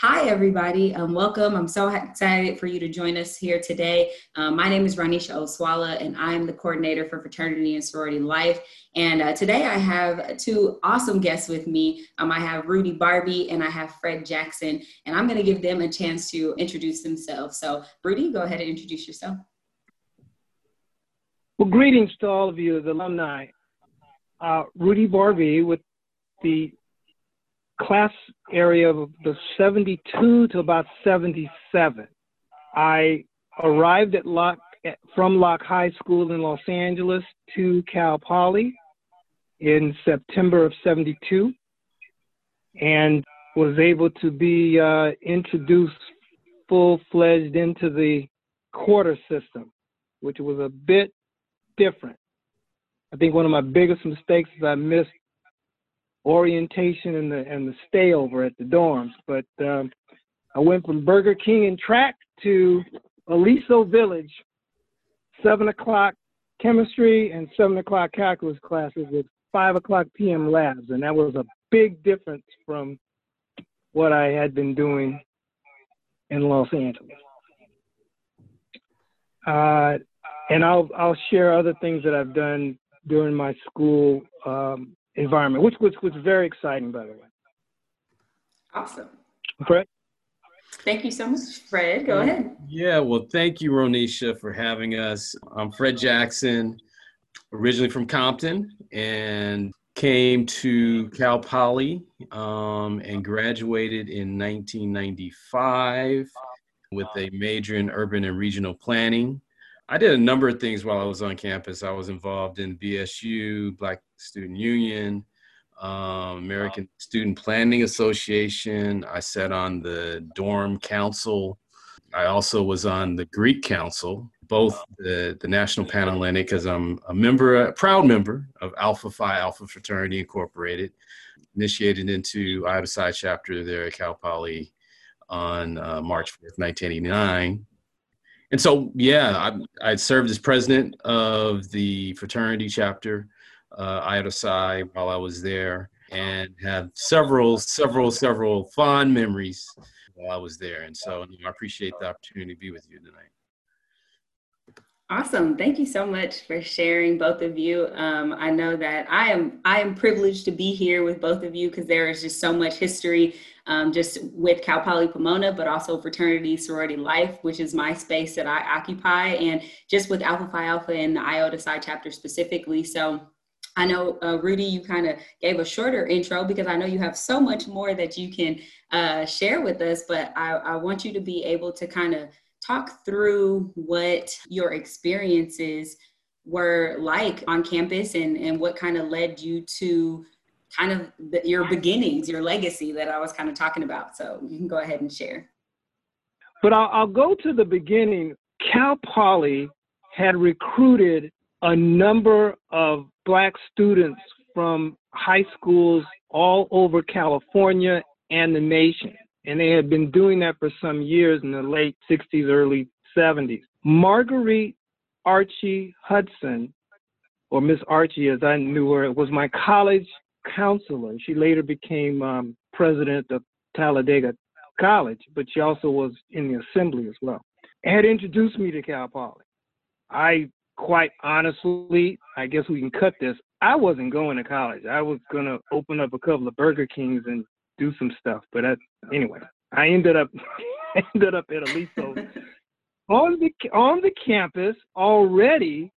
hi, everybody. Um, welcome. I'm so excited for you to join us here today. Um, my name is Ranisha Oswala, and I'm the coordinator for Fraternity and Sorority Life. And uh, today I have two awesome guests with me. Um, I have Rudy Barbie and I have Fred Jackson, and I'm going to give them a chance to introduce themselves. So, Rudy, go ahead and introduce yourself. Well, greetings to all of you, the alumni. Uh, Rudy Barbie with the class area of the 72 to about 77. I arrived at Locke from Locke High School in Los Angeles to Cal Poly in September of 72 and was able to be uh, introduced full fledged into the quarter system, which was a bit different. I think one of my biggest mistakes is I missed orientation and the and the stay over at the dorms. But um, I went from Burger King and track to Aliso Village, seven o'clock chemistry and seven o'clock calculus classes with five o'clock p.m. labs, and that was a big difference from what I had been doing in Los Angeles. Uh, and I'll I'll share other things that I've done during my school um, environment, which was was very exciting, by the way. Awesome. Fred. Thank you so much, Fred. Go ahead. Yeah, well, thank you, Ronisha, for having us. I'm Fred Jackson, originally from Compton, and came to Cal Poly um, and graduated in 1995 with a major in urban and regional planning. I did a number of things while I was on campus. I was involved in BSU, Black Student Union, um, American Student Planning Association. I sat on the dorm council. I also was on the Greek Council, both the, the National Panhellenic, because I'm a member, a proud member of Alpha Phi Alpha Fraternity Incorporated, initiated into Iota Psi chapter there at Cal Poly on uh, March 4th, 1989 and so yeah I, I served as president of the fraternity chapter uh, iota psi while i was there and have several several several fond memories while i was there. And so you know, i appreciate the opportunity to be with you tonight Awesome. Thank you so much for sharing both of you. Um, I know that I am I am privileged to be here with both of you because there is just so much history um, just with Cal Poly Pomona, but also fraternity sorority life, which is my space that I occupy, and just with Alpha Phi Alpha and the Iota Psi chapter specifically. So I know, uh, Rudy, you kind of gave a shorter intro because I know you have so much more that you can uh, share with us, but I, I want you to be able to kind of talk through what your experiences were like on campus and, and what kind of led you to kind of the, your beginnings, your legacy that I was kind of talking about. So you can go ahead and share. But I'll, I'll go to the beginning. Cal Poly had recruited a number of black students from high schools all over California and the nation and they had been doing that for some years in the late 60s, early 70s. Marguerite Archie Hudson, or Miss Archie as I knew her, was my college counselor. She later became um, president of Talladega College, but she also was in the assembly as well. Had introduced me to Cal Poly. I quite honestly, I guess we can cut this. I wasn't going to college. I was going to open up a couple of Burger Kings and do some stuff. But I, anyway, I ended up ended up at Aliso on the on the campus already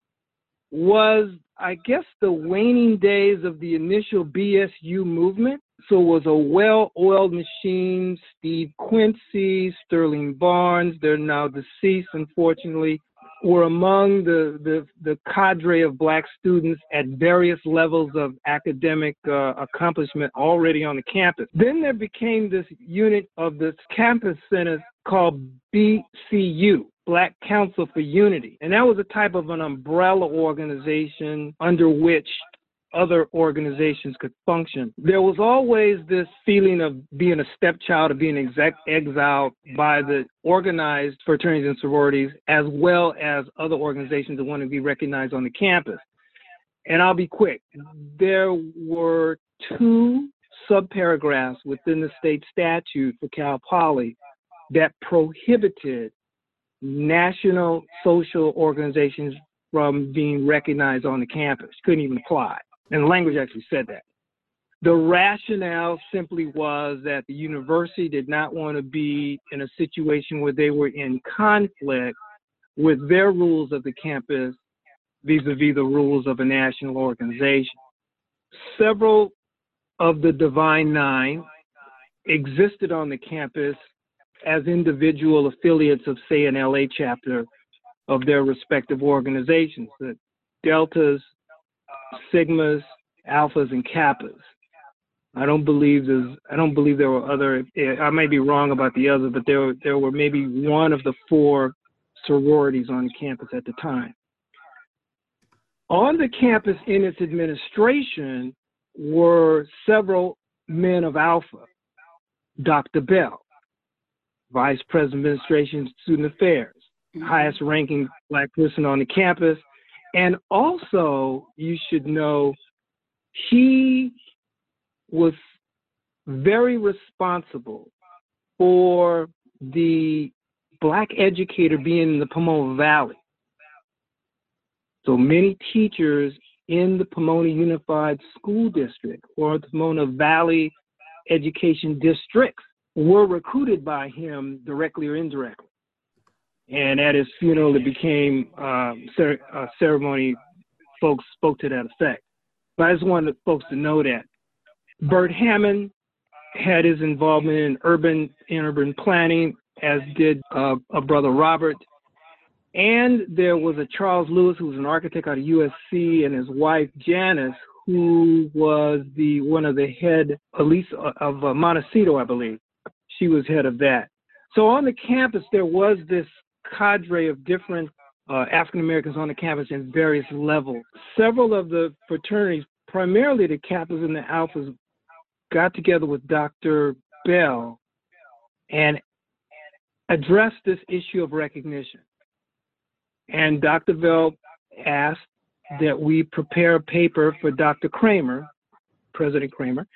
was I guess the waning days of the initial BSU movement. So it was a well-oiled machine. Steve Quincy, Sterling Barnes, they're now deceased, unfortunately were among the, the, the cadre of black students at various levels of academic uh, accomplishment already on the campus. Then there became this unit of this campus center called BCU, Black Council for Unity. And that was a type of an umbrella organization under which other organizations could function. There was always this feeling of being a stepchild, of being exec- exiled by the organized fraternities and sororities, as well as other organizations that want to be recognized on the campus. And I'll be quick. There were two subparagraphs within the state statute for Cal Poly that prohibited national social organizations from being recognized on the campus. Couldn't even apply. And the language actually said that. The rationale simply was that the university did not want to be in a situation where they were in conflict with their rules of the campus vis-a-vis the rules of a national organization. Several of the Divine Nine existed on the campus as individual affiliates of, say, an LA chapter of their respective organizations, the Deltas, Sigmas, Alphas, and Kappas. I don't believe there's, I don't believe there were other, I may be wrong about the other, but there, there were maybe one of the four sororities on campus at the time. On the campus in its administration were several men of Alpha. Dr. Bell, Vice President of Administration Student Affairs, mm-hmm. highest ranking black person on the campus. And also, you should know, he was very responsible for the black educator being in the Pomona Valley. So many teachers in the Pomona Unified School District or the Pomona Valley Education Districts were recruited by him directly or indirectly. And at his funeral, it became um, cer- uh, ceremony. Folks spoke to that effect. But I just wanted folks to know that Bert Hammond had his involvement in urban in urban planning, as did uh, a brother Robert. And there was a Charles Lewis, who was an architect out of USC, and his wife Janice, who was the one of the head police of uh, Montecito, I believe. She was head of that. So on the campus, there was this cadre of different uh, African Americans on the campus in various levels. Several of the fraternities, primarily the Kappas and the Alphas, got together with Dr. Bell and addressed this issue of recognition. And Dr. Bell asked that we prepare a paper for Dr. Kramer, President Kramer,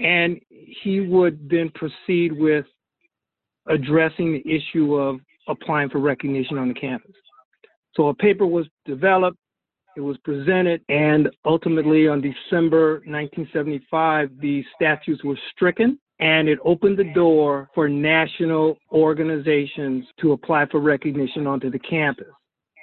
and he would then proceed with addressing the issue of applying for recognition on the campus. So a paper was developed, it was presented, and ultimately on December 1975, the statutes were stricken and it opened the door for national organizations to apply for recognition onto the campus.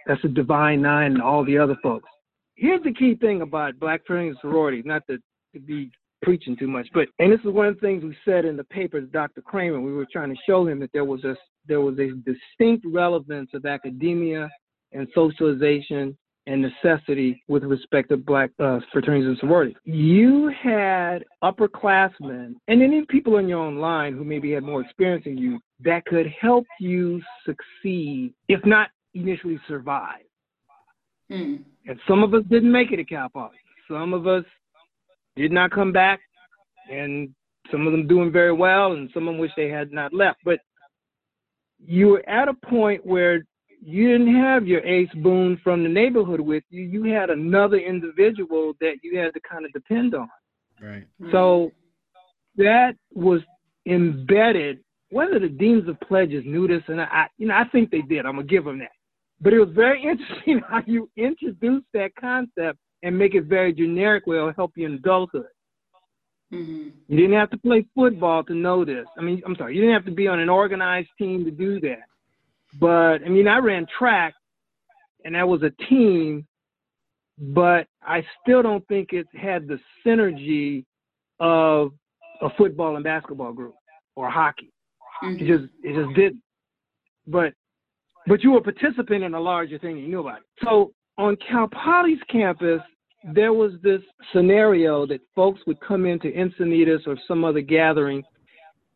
That's the Divine Nine and all the other folks. Here's the key thing about black fraternity sororities, not to, to be preaching too much, but and this is one of the things we said in the paper to Dr. Kramer. We were trying to show him that there was a there was a distinct relevance of academia and socialization and necessity with respect to black uh, fraternities and sororities. You had upperclassmen and any people in your own line who maybe had more experience than you that could help you succeed, if not initially survive. Mm. And some of us didn't make it at Cal Poly. Some of us did not come back, and some of them doing very well, and some of them wish they had not left. But you were at a point where you didn't have your ace boon from the neighborhood with you. You had another individual that you had to kind of depend on. Right. So that was embedded. Whether the deans of pledges knew this, and I, you know, I think they did. I'm gonna give them that. But it was very interesting how you introduced that concept and make it very generic where it'll help you in adulthood. Mm-hmm. You didn't have to play football to know this. I mean, I'm sorry, you didn't have to be on an organized team to do that. But I mean, I ran track, and that was a team, but I still don't think it had the synergy of a football and basketball group or hockey. Mm-hmm. It just it just didn't. But but you were a participant in a larger thing you knew about it. So on Cal Poly's campus, there was this scenario that folks would come into Encinitas or some other gathering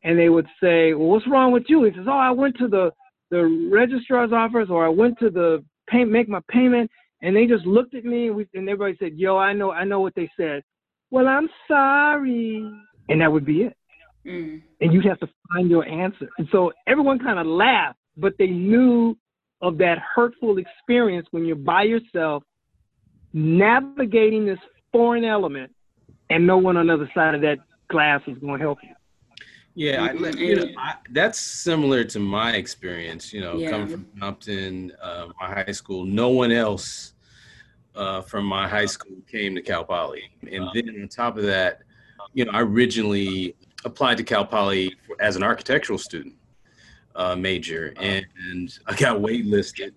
and they would say, Well, what's wrong with you? He says, Oh, I went to the, the registrar's office or I went to the pay, make my payment and they just looked at me and, we, and everybody said, Yo, I know, I know what they said. Well, I'm sorry. And that would be it. Mm. And you'd have to find your answer. And so everyone kind of laughed but they knew of that hurtful experience when you're by yourself navigating this foreign element and no one on the other side of that glass is going to help you. Yeah, I, you know, I, that's similar to my experience. You know, yeah. coming from Compton, uh, my high school, no one else uh, from my high school came to Cal Poly, and then on top of that, you know, I originally applied to Cal Poly as an architectural student uh, major, and I got waitlisted,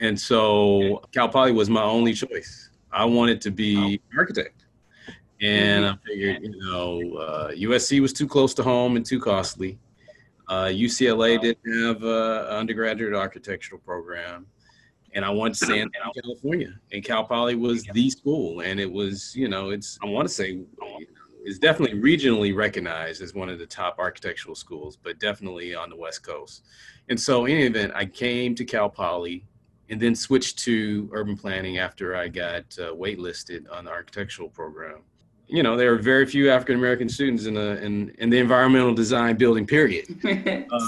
and so Cal Poly was my only choice. I wanted to be an architect. And I figured, you know, uh, USC was too close to home and too costly. Uh, UCLA didn't have an undergraduate architectural program. And I wanted to stay in California. And Cal Poly was the school. And it was, you know, it's, I want to say, it's definitely regionally recognized as one of the top architectural schools, but definitely on the West Coast. And so, in any event, I came to Cal Poly and then switched to urban planning after I got uh, waitlisted on the architectural program you know there are very few African American students in the in, in the environmental design building period.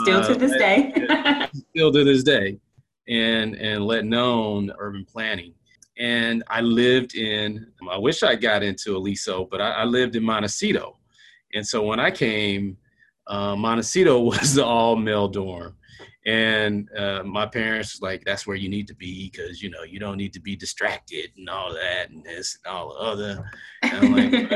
still to this uh, day. still to this day, and and let known urban planning. And I lived in. I wish I got into Aliso, but I, I lived in Montecito, and so when I came, uh, Montecito was the all male dorm, and uh, my parents like that's where you need to be because you know you don't need to be distracted and all that and this and all the other. And I'm like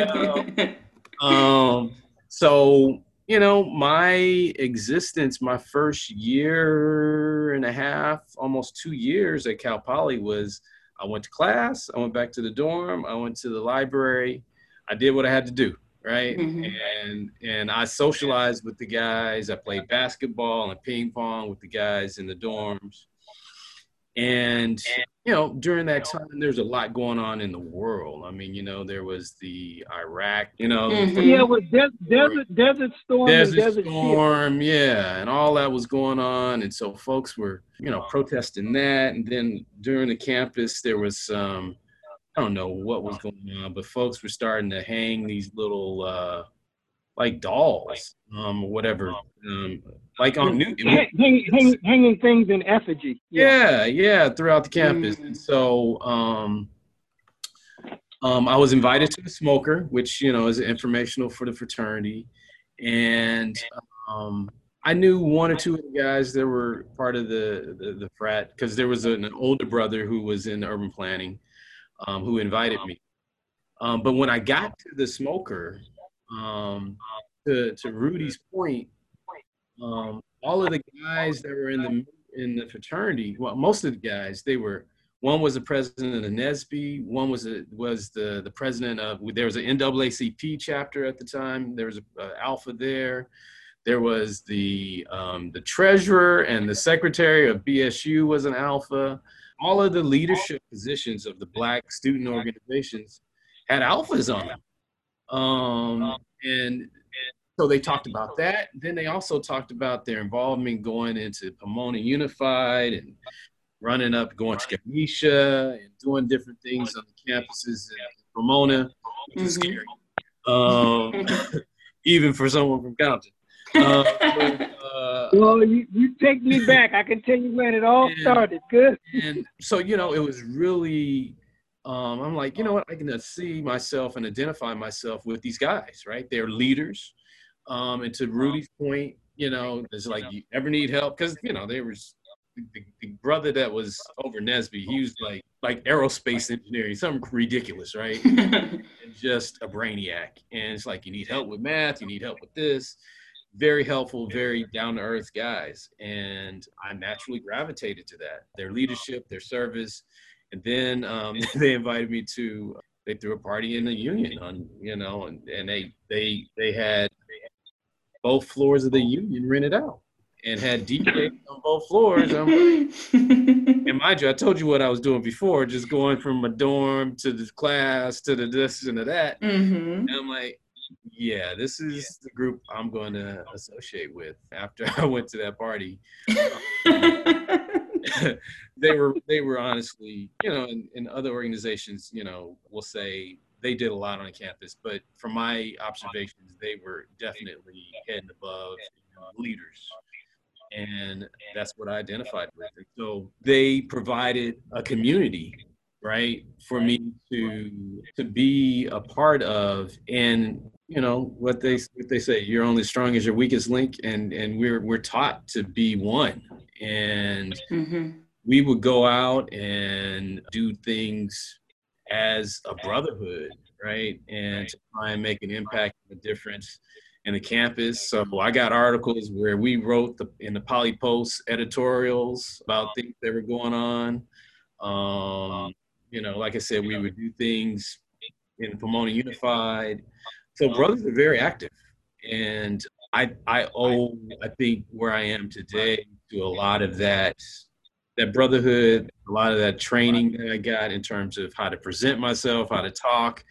well, um so you know my existence my first year and a half almost two years at cal poly was i went to class i went back to the dorm i went to the library i did what i had to do right? Mm-hmm. And and I socialized with the guys. I played basketball and ping pong with the guys in the dorms. And you know, during that time, there's a lot going on in the world. I mean, you know, there was the Iraq, you know, mm-hmm. yeah, with de- desert, desert storm, desert, desert storm, ship. yeah, and all that was going on, and so folks were, you know, protesting that. And then during the campus, there was some. Um, I don't know what was going on, but folks were starting to hang these little uh, like dolls, um, or whatever, um, like on new hanging, hang, hanging things in effigy. Yeah, yeah, yeah throughout the campus. Mm. And so um, um, I was invited to the smoker, which you know is informational for the fraternity, and um, I knew one or two of the guys that were part of the the, the frat because there was an older brother who was in urban planning um, who invited me. Um, but when I got to the smoker, um, to, to Rudy's point, um, all of the guys that were in the in the fraternity, well, most of the guys, they were. One was the president of the NSBE, One was a, was the the president of. There was an NAACP chapter at the time. There was a, a Alpha there. There was the um, the treasurer and the secretary of BSU was an Alpha all of the leadership positions of the black student organizations had alphas on them. Um, and, and so they talked about that. Then they also talked about their involvement going into Pomona Unified and running up, going to Ganesha and doing different things on the campuses in Pomona, which is mm-hmm. scary. Um, even for someone from Compton. Uh, uh, well, you, you take me back. I can tell you when it all and, started. Good. And so, you know, it was really, um, I'm like, you know what? I can see myself and identify myself with these guys, right? They're leaders. Um, and to Rudy's point, you know, it's like, you ever need help? Because, you know, there was the, the, brother that was over NSBE, he was like like aerospace engineering, something ridiculous, right? and just a brainiac. And it's like you need help with math, you need help with this very helpful, very down to earth guys. And I naturally gravitated to that their leadership, their service. And then um, they invited me to, they threw a party in the union on, you know, and, and they, they, they had both floors of the union rented out and had DJs on both floors. I'm like, and mind you, I told you what I was doing before, just going from my dorm to the class to the this and to that. Mm-hmm. And I'm like, yeah, this is yeah. the group I'm going to associate with after I went to that party. they were they were honestly, you know, in, in other organizations, you know, we'll say they did a lot on campus, but from my observations, they were definitely head and above leaders. And that's what I identified with. And so they provided a community right? For me to to be a part of, and you know what they what they say, you're only strong as your weakest link, and and we're we're taught to be one, and mm-hmm. we would go out and do things as a brotherhood, right, and to try and make an impact, a difference in the campus. So I got articles where we wrote the, in the Poly Post editorials about things that were going on. Um, you know, like I said, we would do things in Pomona Unified. So brothers are very active, and I I owe I think where I am today to a lot of that that brotherhood, a lot of that training that I got in terms of how to present myself, how to talk,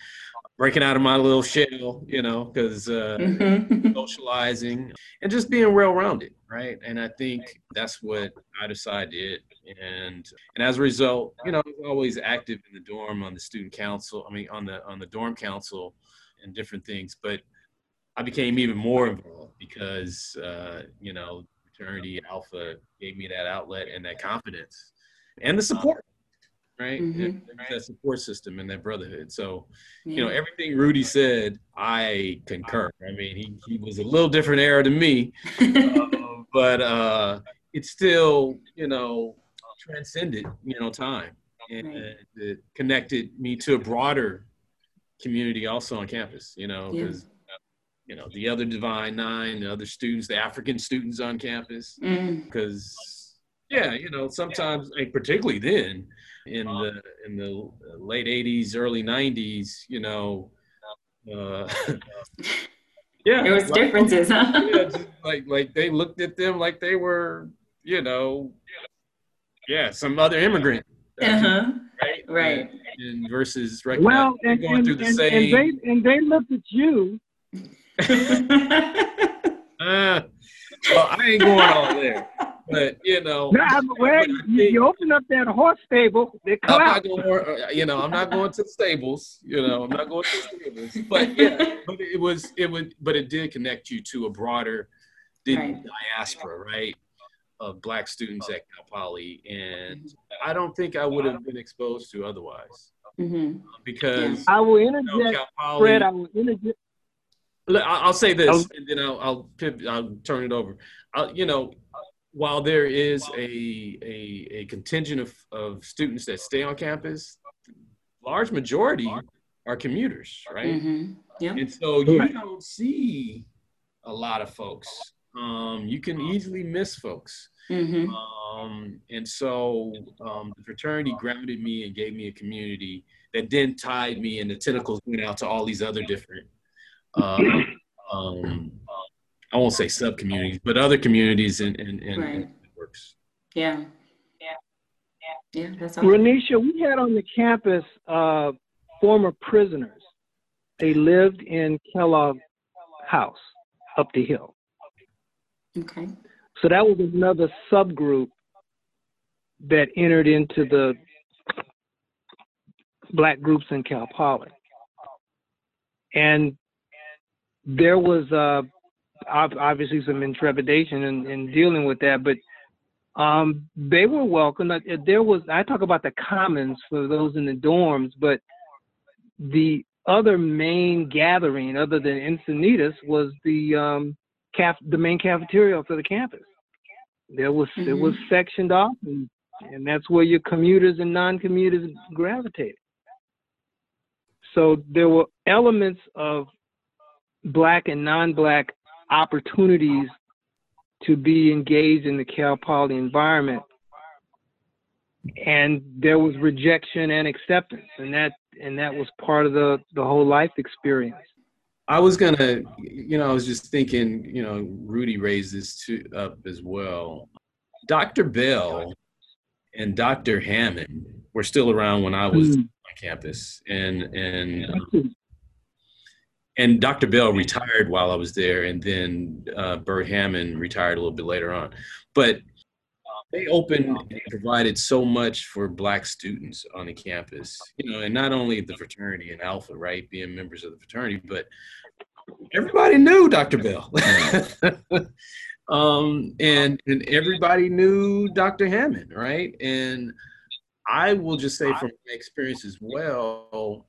breaking out of my little shell, you know, because uh, mm-hmm. socializing and just being well rounded, right? And I think that's what I decided. And and as a result, you know, I was always active in the dorm on the student council. I mean, on the on the dorm council and different things. But I became even more involved because uh, you know, fraternity Alpha gave me that outlet and that confidence and the support right? Mm-hmm. That support system and that brotherhood. So, yeah. you know, everything Rudy said, I concur. I mean, he, he was a little different era than me, uh, but uh, it still, you know, transcended, you know, time and right. it connected me to a broader community also on campus, you know, because. Yeah. You know the other Divine Nine, the other students, the African students on campus, because mm. yeah, you know sometimes, like particularly then, in the in the late 80s early 90s you know uh, yeah there was like, differences huh yeah, like like they looked at them like they were you know yeah some other immigrant uh-huh right right and, and versus well and, going and, through the and, same and they and they looked at you uh, well, I ain't going all there but you know, no, well, you, you, open up that horse stable, they I'm not going, uh, you know, I'm not going to the stables. You know, I'm not going to the stables. But yeah, but it was it would, but it did connect you to a broader right. diaspora, right? Of black students at Cal Poly, and I don't think I would have been exposed to otherwise. Mm-hmm. Because I will interject, you know, Poly, Fred. I will interject. I'll say this, and then I'll I'll, pivot, I'll turn it over. I'll, you know, while there is a, a, a contingent of, of students that stay on campus, large majority are commuters, right? Mm-hmm. Yeah. And so you don't see a lot of folks. Um, you can easily miss folks. Mm-hmm. Um, and so um, the fraternity grounded me and gave me a community that then tied me, and the tentacles went out to all these other different uh, um, I won't say sub communities, but other communities and and, and, right. networks. Yeah. Yeah. Yeah. Yeah. That's all. Renisha, we had on the campus uh, former prisoners. They lived in Kellogg House up the hill. Okay. So that was another subgroup that entered into the black groups in Cal Poly. And there was uh, obviously some intrepidation in, in dealing with that, but um, they were welcome. There was I talk about the commons for those in the dorms, but the other main gathering, other than Encinitas, was the um, caf- the main cafeteria for the campus. There was mm-hmm. it was sectioned off, and, and that's where your commuters and non-commuters gravitated. So there were elements of black and non-black opportunities to be engaged in the Cal Poly environment. And there was rejection and acceptance, and that and that was part of the the whole life experience. I was gonna, you know, I was just thinking, you know, Rudy raised this to, up as well. Dr. Bell and Dr. Hammond were still around when I was mm. on campus, and and um, and Dr. Bell retired while I was there, and then uh, Bert Hammond retired a little bit later on. But they opened and provided so much for Black students on the campus, you know, and not only the fraternity and Alpha, right, being members of the fraternity, but everybody knew Dr. Bell. um, and and everybody knew Dr. Hammond, right? And I will just say from my experience as well,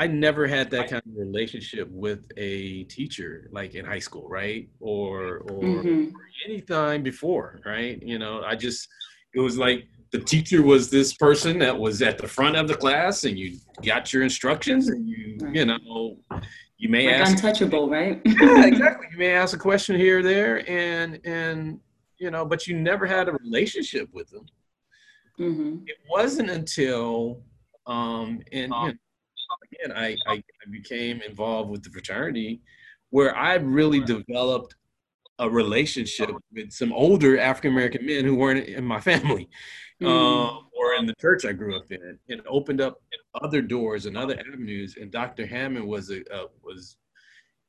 I never had that kind of relationship with a teacher like in high school, right? Or or, mm-hmm. or before, right? You know, I just it was like the teacher was this person that was at the front of the class and you got your instructions and you right. you know you may like ask untouchable right yeah exactly you may ask a question here or there and and you know but you never had a relationship with them mm-hmm. it wasn't until um and you know, again I, I i became involved with the fraternity where i really developed a relationship with some older African American men who weren't in my family mm. um, or in the church I grew up in, and opened up other doors and other avenues. And Dr. Hammond was a uh, was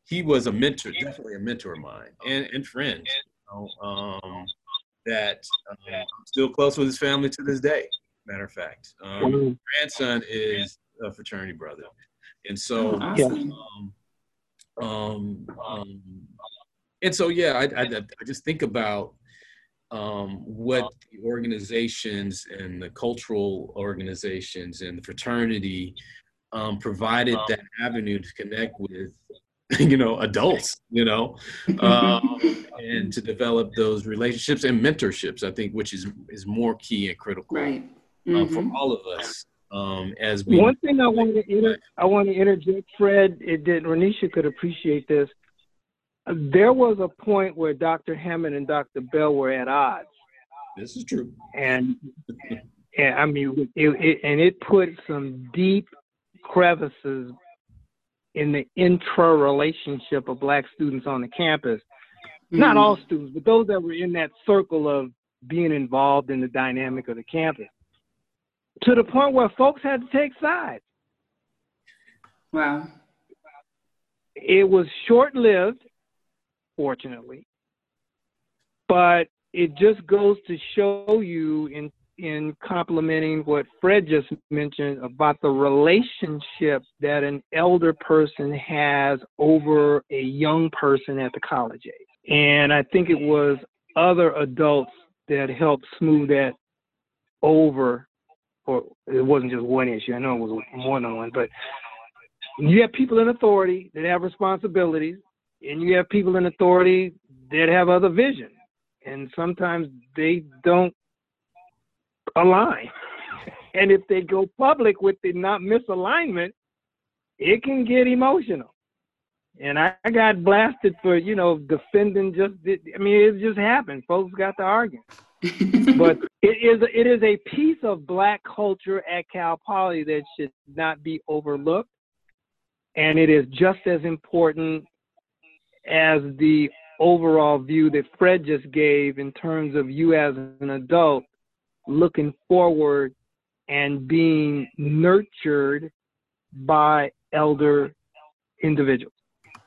he was a mentor, definitely a mentor of mine and and friend. You know, um, that um, I'm still close with his family to this day. Matter of fact, um, mm. grandson is a fraternity brother, and so. Oh, awesome. um, um, and so yeah, I, I, I just think about um, what the organizations and the cultural organizations and the fraternity um, provided that avenue to connect with you know adults you know um, and to develop those relationships and mentorships i think which is is more key and critical right mm-hmm. um, for all of us um, as we one thing i want to inter- i want to interject fred it did renisha could appreciate this there was a point where Dr. Hammond and Dr. Bell were at odds. This is true. And, and I mean, it, it, and it put some deep crevices in the intra relationship of black students on the campus. Mm-hmm. Not all students, but those that were in that circle of being involved in the dynamic of the campus. To the point where folks had to take sides. Wow. It was short lived fortunately, But it just goes to show you in in complementing what Fred just mentioned about the relationship that an elder person has over a young person at the college age. And I think it was other adults that helped smooth that over or it wasn't just one issue. I know it was more than one, but you have people in authority that have responsibilities and you have people in authority that have other vision and sometimes they don't align. And if they go public with the not misalignment it can get emotional. And I, got blasted for you know defending just i mean it just happened. Folks got to argue but it is it is a piece of black culture at cal poly that should not be overlooked and it is just as important as the overall view that Fred just gave in terms of you as an adult looking forward and being nurtured by elder individuals.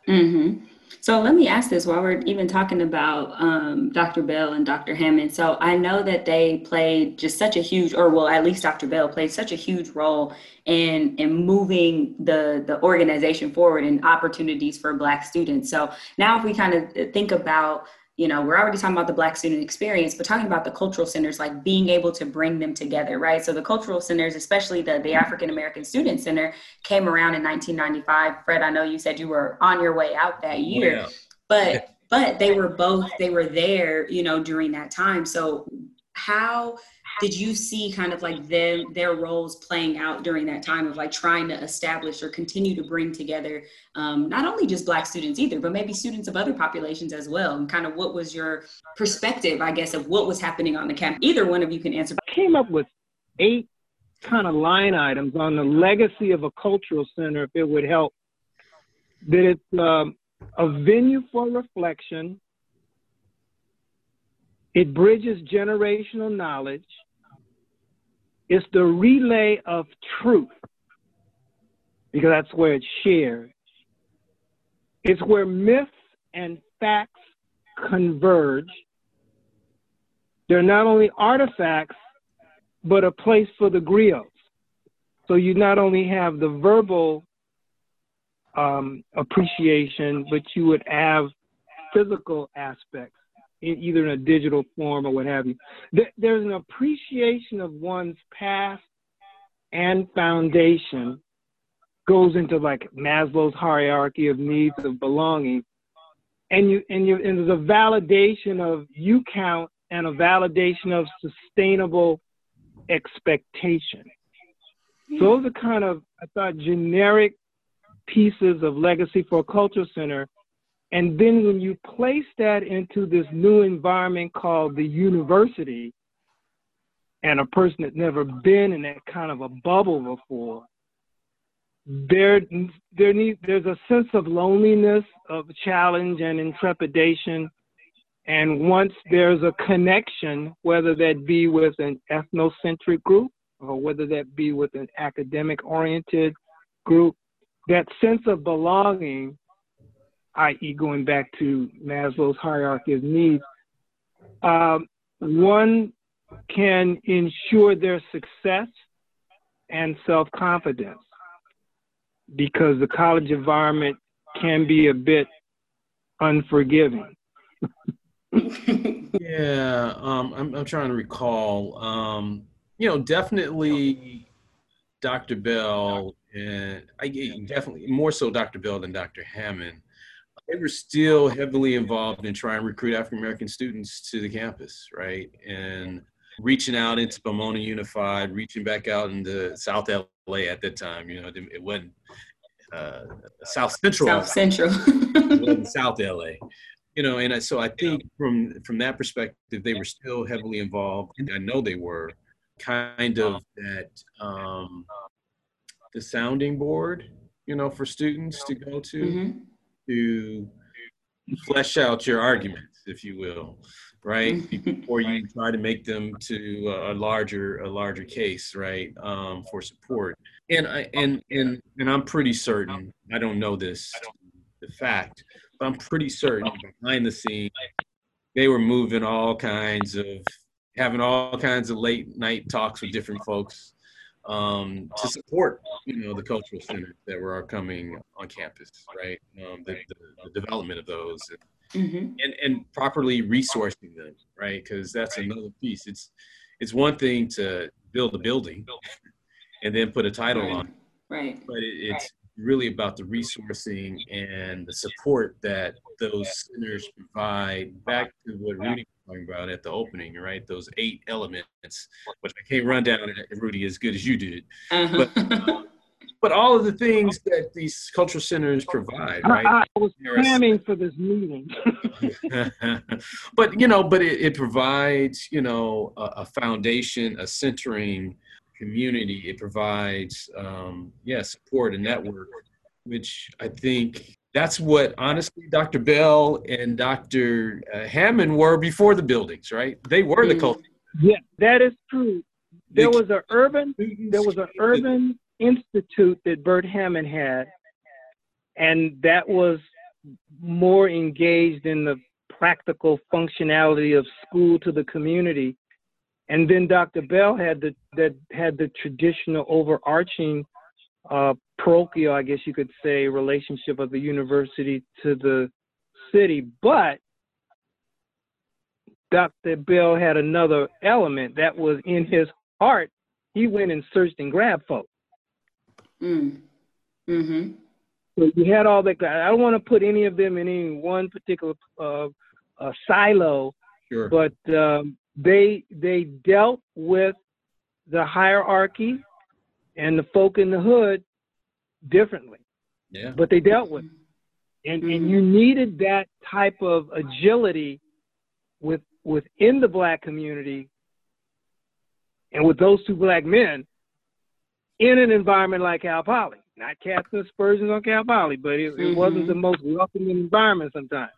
Mm-hmm. So let me ask this while we're even talking about um, Dr. Bell and Dr. Hammond. So I know that they played just such a huge, or well, at least Dr. Bell played such a huge role in in moving the the organization forward and opportunities for Black students. So now, if we kind of think about you know we're already talking about the black student experience but talking about the cultural centers like being able to bring them together right? So the cultural centers especially the, the african american student center came around in 1995 fred i know you said you were on your way out that oh, year yeah. but but they were both they were there you know during that time. So how did you see kind of like them their roles playing out during that time of like trying to establish or continue to bring together um, not only just black students either but maybe students of other populations as well? And kind of what was your perspective i guess of what was happening on the campus? Either one of you can answer. I came up with eight kind of line items on the legacy of a cultural center if it would help. That it's um, a venue for reflection. It bridges generational knowledge. It's the relay of truth because that's where it's shared. It's where myths and facts converge. They're not only artifacts, but a place for the griots. So you not only have the verbal um, appreciation, but you would have physical aspects either in a digital form or what have you. There's an appreciation of one's past and foundation goes into like Maslow's hierarchy of needs of belonging. And you and you and there's a validation of you count and a validation of sustainable expectation. Those are kind of, I thought, generic pieces of legacy for a cultural center. And then when you place that into this new environment called the university, and a person that's never been in that kind of a bubble before, there there need there's a sense of loneliness, of challenge and intrepidation. And once there's a connection, whether that be with an ethnocentric group or whether that be with an academic oriented group, that sense of belonging, i.e., going back to Maslow's hierarchy of needs, um, one can ensure their success and self confidence because the college environment can be a bit unforgiving. yeah, um, I'm, I'm trying to recall. Um, you know, definitely Dr. Bell, and I definitely more so Dr. Bell than Dr. Hammond. They were still heavily involved in trying to recruit African American students to the campus, right? And reaching out into Pomona Unified, reaching back out into South LA at that time. You know, it wasn't uh, South Central. South Central. South LA. You know, and so I think from from that perspective, they were still heavily involved. And I know they were kind of that um, the sounding board, you know, for students to go to mm-hmm. To flesh out your arguments, if you will right? Mm-hmm. Before you try to make them to a larger a larger case, right, um, for support. And I and and and I'm pretty certain. I don't know this the fact, but I'm pretty certain behind the scenes they were moving all kinds of having all kinds of late night talks with different folks um, to support you know the cultural centers that were coming on campus, right? Um, the, the, the, development of those. And, mm-hmm. and and properly resourcing them, right? Because that's another piece. It's it's one thing to build a building and then put a title right. on, right? But it, it's right. really about the resourcing and the support that those centers provide. Back to what Rudy was talking about at the opening, right? Those eight elements, which I can't run down, Rudy, as good as you did, uh-huh. but. but all of the things that these cultural centers provide, right? I, I was planning for this meeting. but you know, but it, it provides you know a, a, foundation, a centering community. It provides um, yeah support, and network, which I think that's what honestly Dr. Bell and Dr. Uh, Hammond were before the buildings, right? They were the mm. culture. Yeah, that is true. There was an urban, there was an urban institute that Bert Hammond had, and that was more engaged in the practical functionality of school to the community. And then Dr. Bell had the that had the traditional overarching uh, parochial, I guess you could say, relationship of the university to the city. But Dr. Bell had another element that was in his heart. He went and searched and grabbed folks. Mm. Mm-hmm. So you had all that. I don't want to put any of them in any one particular uh, uh, silo, sure. but um, they they dealt with the hierarchy and the folk in the hood differently. Yeah. But they dealt with, it. and mm-hmm. and you needed that type of agility with within the black community, and with those two black men in an environment like Cal Poly. Not casting aspersions on Cal Poly, but it, mm-hmm. it wasn't the mm-hmm. most welcoming environment sometimes.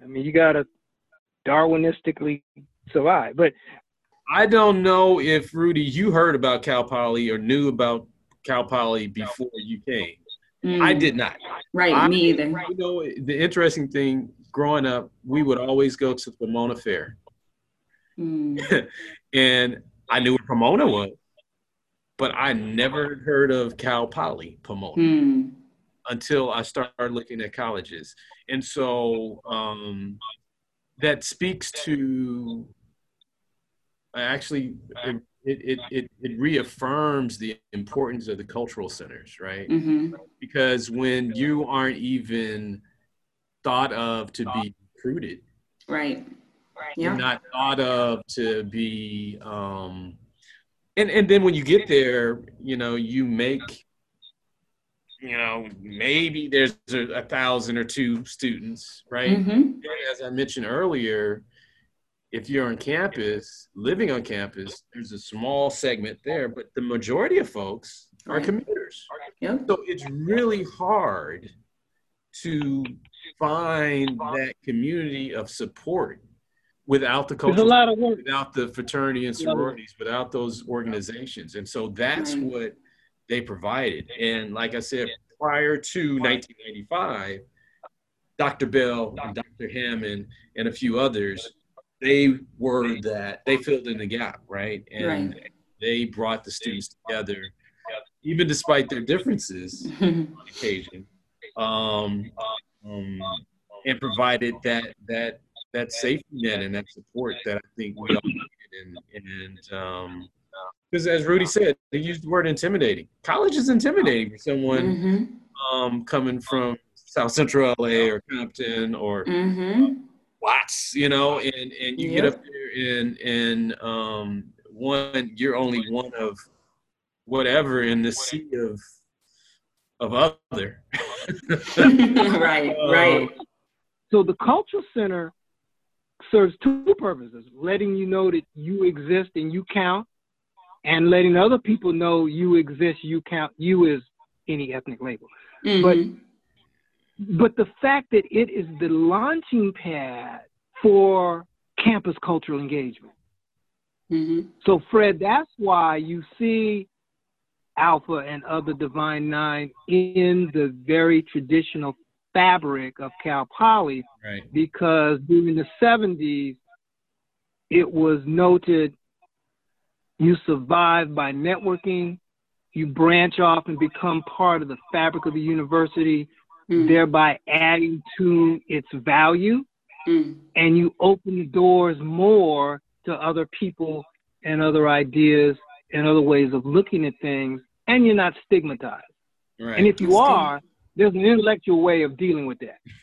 I mean, you got to Darwinistically survive. But I don't know if Rudy, you heard about Cal Poly or knew about Cal Poly before you came. Mm. I did not. Right, I, me either. You know, the interesting thing growing up, we would always go to the Pomona Fair. Mm. and I knew what Pomona was but I never heard of Cal Poly Pomona hmm. until I started looking at colleges. And so um, that speaks to actually it, it, it, it reaffirms the importance of the cultural centers, right? Mm-hmm. Because when you aren't even thought of to be recruited, Right. you're Yeah. not thought of to be, um, and and then when you get there, you know, you make, you know, maybe there's a, a thousand or two students, right? Mm-hmm. as I mentioned earlier, if you're on campus, living on campus, there's a small segment there, but the majority of folks are commuters. Yep. So it's really hard to find that community of support without the culture, lot of work. without the fraternity and sororities, without those organizations. And so that's what they provided. And like I said, prior to 1995, Dr. Bell and Dr. Hammond and a few others, they were that they filled in the gap, right? And they brought the students together, even despite their differences on occasion, um, um, and provided that that that safety net and that support that I think we all needed. And, and um, because as Rudy said, they used the word intimidating. College is intimidating for someone Mm-hmm. um, coming from South Central LA or Compton or Mm-hmm. Watts, you know, and and you get up there and and um, one you're only one of whatever in the sea of of other. right. Right. Um, So the cultural center serves two purposes: letting you know that you exist and you count, and letting other people know you exist, you count, you is any ethnic label. Mhm. But the fact that it is the launching pad for campus cultural engagement. Mhm. So, Fred, that's why you see Alpha and other Divine Nine in the very traditional fabric of Cal Poly right. because during the 70s, it was noted you survive by networking, you branch off and become part of the fabric of the university, Mm. thereby adding to its value, Mm. and you open the doors more to other people and other ideas and other ways of looking at things, and you're not stigmatized. Right. And if you That's good. are, there's an intellectual way of dealing with that.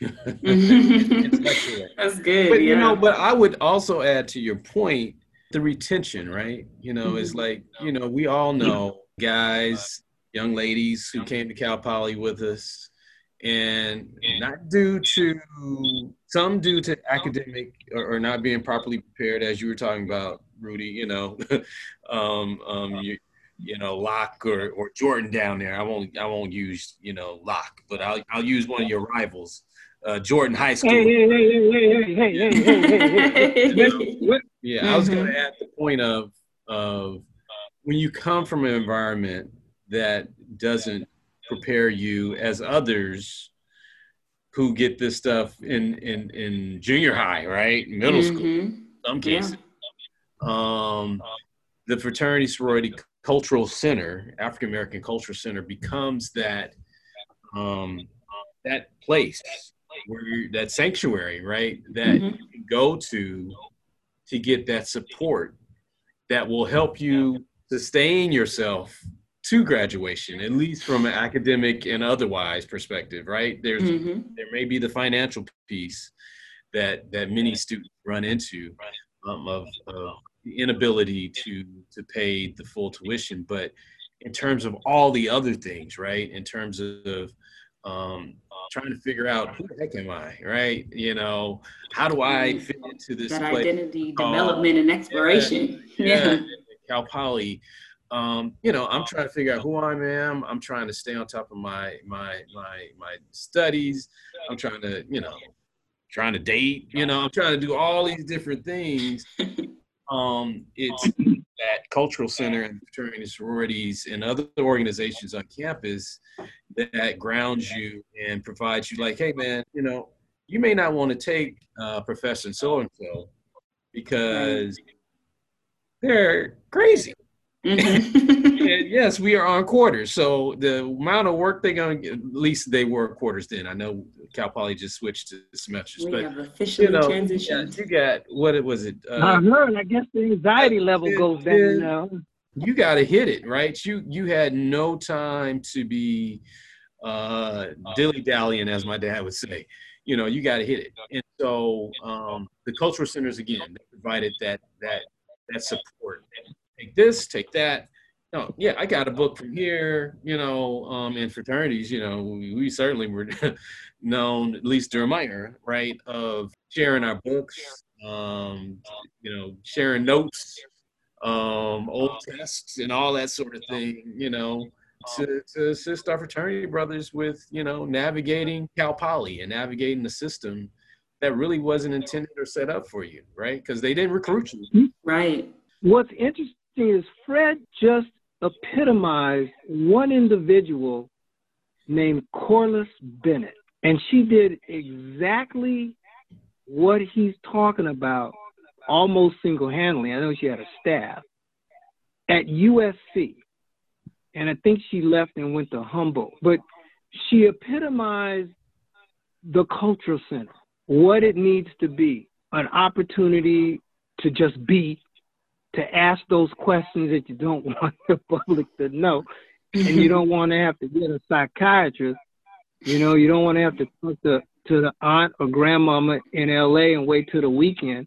That's good. but yeah. you know, but I would also add to your point the retention, right? You know, it's Mhm. like you know we all know guys, young ladies who came to Cal Poly with us, and not due to some due to academic or, or not being properly prepared, as you were talking about, Rudy. You know, um, um, you, you know, Locke or, or Jordan down there. I won't I won't use you know Locke, but I'll I'll use one of your rivals, uh, Jordan High School. Hey, hey, hey, hey, hey, hey, hey, hey, hey, hey. What- Yeah, I was going Mhm. to add the point of of when you come from an environment that doesn't prepare you as others who get this stuff in in in junior high, right, middle school, Mhm. some Yeah. Um, the fraternity sorority cultural center, African American Cultural Center, becomes that um, that place where that sanctuary, right, that Mhm. you can go to to get that support that will help you sustain yourself to graduation, at least from an academic and otherwise perspective, right? There's Mhm. there may be the financial piece that that many students run into um, of, of the inability to to pay the full tuition, but in terms of all the other things, right? In terms of um, trying to figure out who the heck am I, right? You know, how do I fit into this That place? identity Oh, development and exploration. yeah, Yeah. Cal Poly. Um, you know, I'm trying to figure out who I am. I'm trying to stay on top of my my my my studies. I'm trying to, you know, trying to date. You know, I'm trying to do all these different things. Um, it's that cultural center and fraternity sororities and other organizations on campus that grounds you and provides you like, hey man, you know, you may not want to take uh, Professor so and so because they're crazy. Mhm. And yes, we are on quarters. So the amount of work they're going to get, at least they were quarters then. I know Cal Poly just switched to semesters, we but have officially you know, transitioned. you got what it was it? I Uh, heard. I guess the anxiety level goes down now. you got to hit it right. You you had no time to be uh, dilly dallying, as my dad would say. You know, you got to hit it. And so um, the cultural centers again provided that that that support. Take this, take that. No, yeah, I got a book from here. You know, um, in fraternities, you know, we, we certainly were known, at least during my era, right, of sharing our books, um, you know, sharing notes, um, old tests, and all that sort of thing. You know, to, to assist our fraternity brothers with, you know, navigating Cal Poly and navigating the system that really wasn't intended or set up for you, right? Because they didn't recruit you. Right. What's interesting is Fred just epitomized one individual named Corliss Bennett. And she did exactly what he's talking about almost single handedly. I know she had a staff at USC. And I think she left and went to Humboldt. But she epitomized the cultural center, what it needs to be an opportunity to just be, to ask those questions that you don't want the public to know. and you don't want to have to get a psychiatrist you know, you don't want to have to talk to, to the aunt or grandmama in LA and wait till the weekend,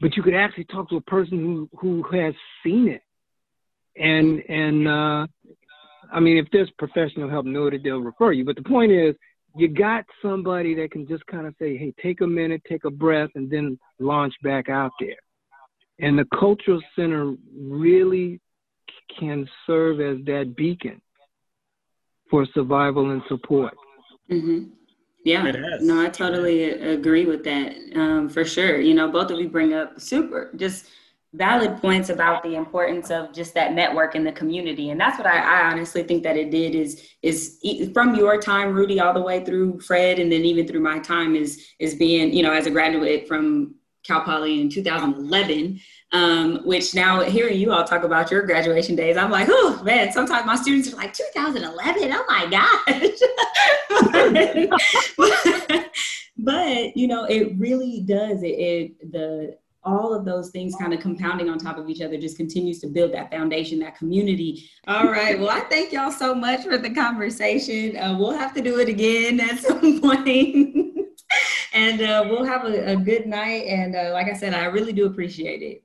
but you could actually talk to a person who, who has seen it. And, and, uh, I mean, if there's professional help noted, they'll refer you. But the point is, you got somebody that can just kind of say, hey, take a minute, take a breath, and then launch back out there. And the cultural center really can serve as that beacon for survival and support. Mm-hmm. Yeah, no, I totally agree with that um, for sure. You know, both of you bring up super just valid points about the importance of just that network in the community, and that's what I, I honestly think that it did is is from your time, Rudy, all the way through Fred, and then even through my time is is being you know as a graduate from Cal Poly in 2011 um, which now hearing you all talk about your graduation days, I'm like, oh man, sometimes my students are like 2011, oh my gosh. but, you know, it really does. It, it the all of those things kind of compounding on top of each other just continues to build that foundation, that community. All right. Well, I thank y'all so much for the conversation. Uh, we'll have to do it again at some point. And uh, we'll have a, a, good night. And uh, like I said, I really do appreciate it.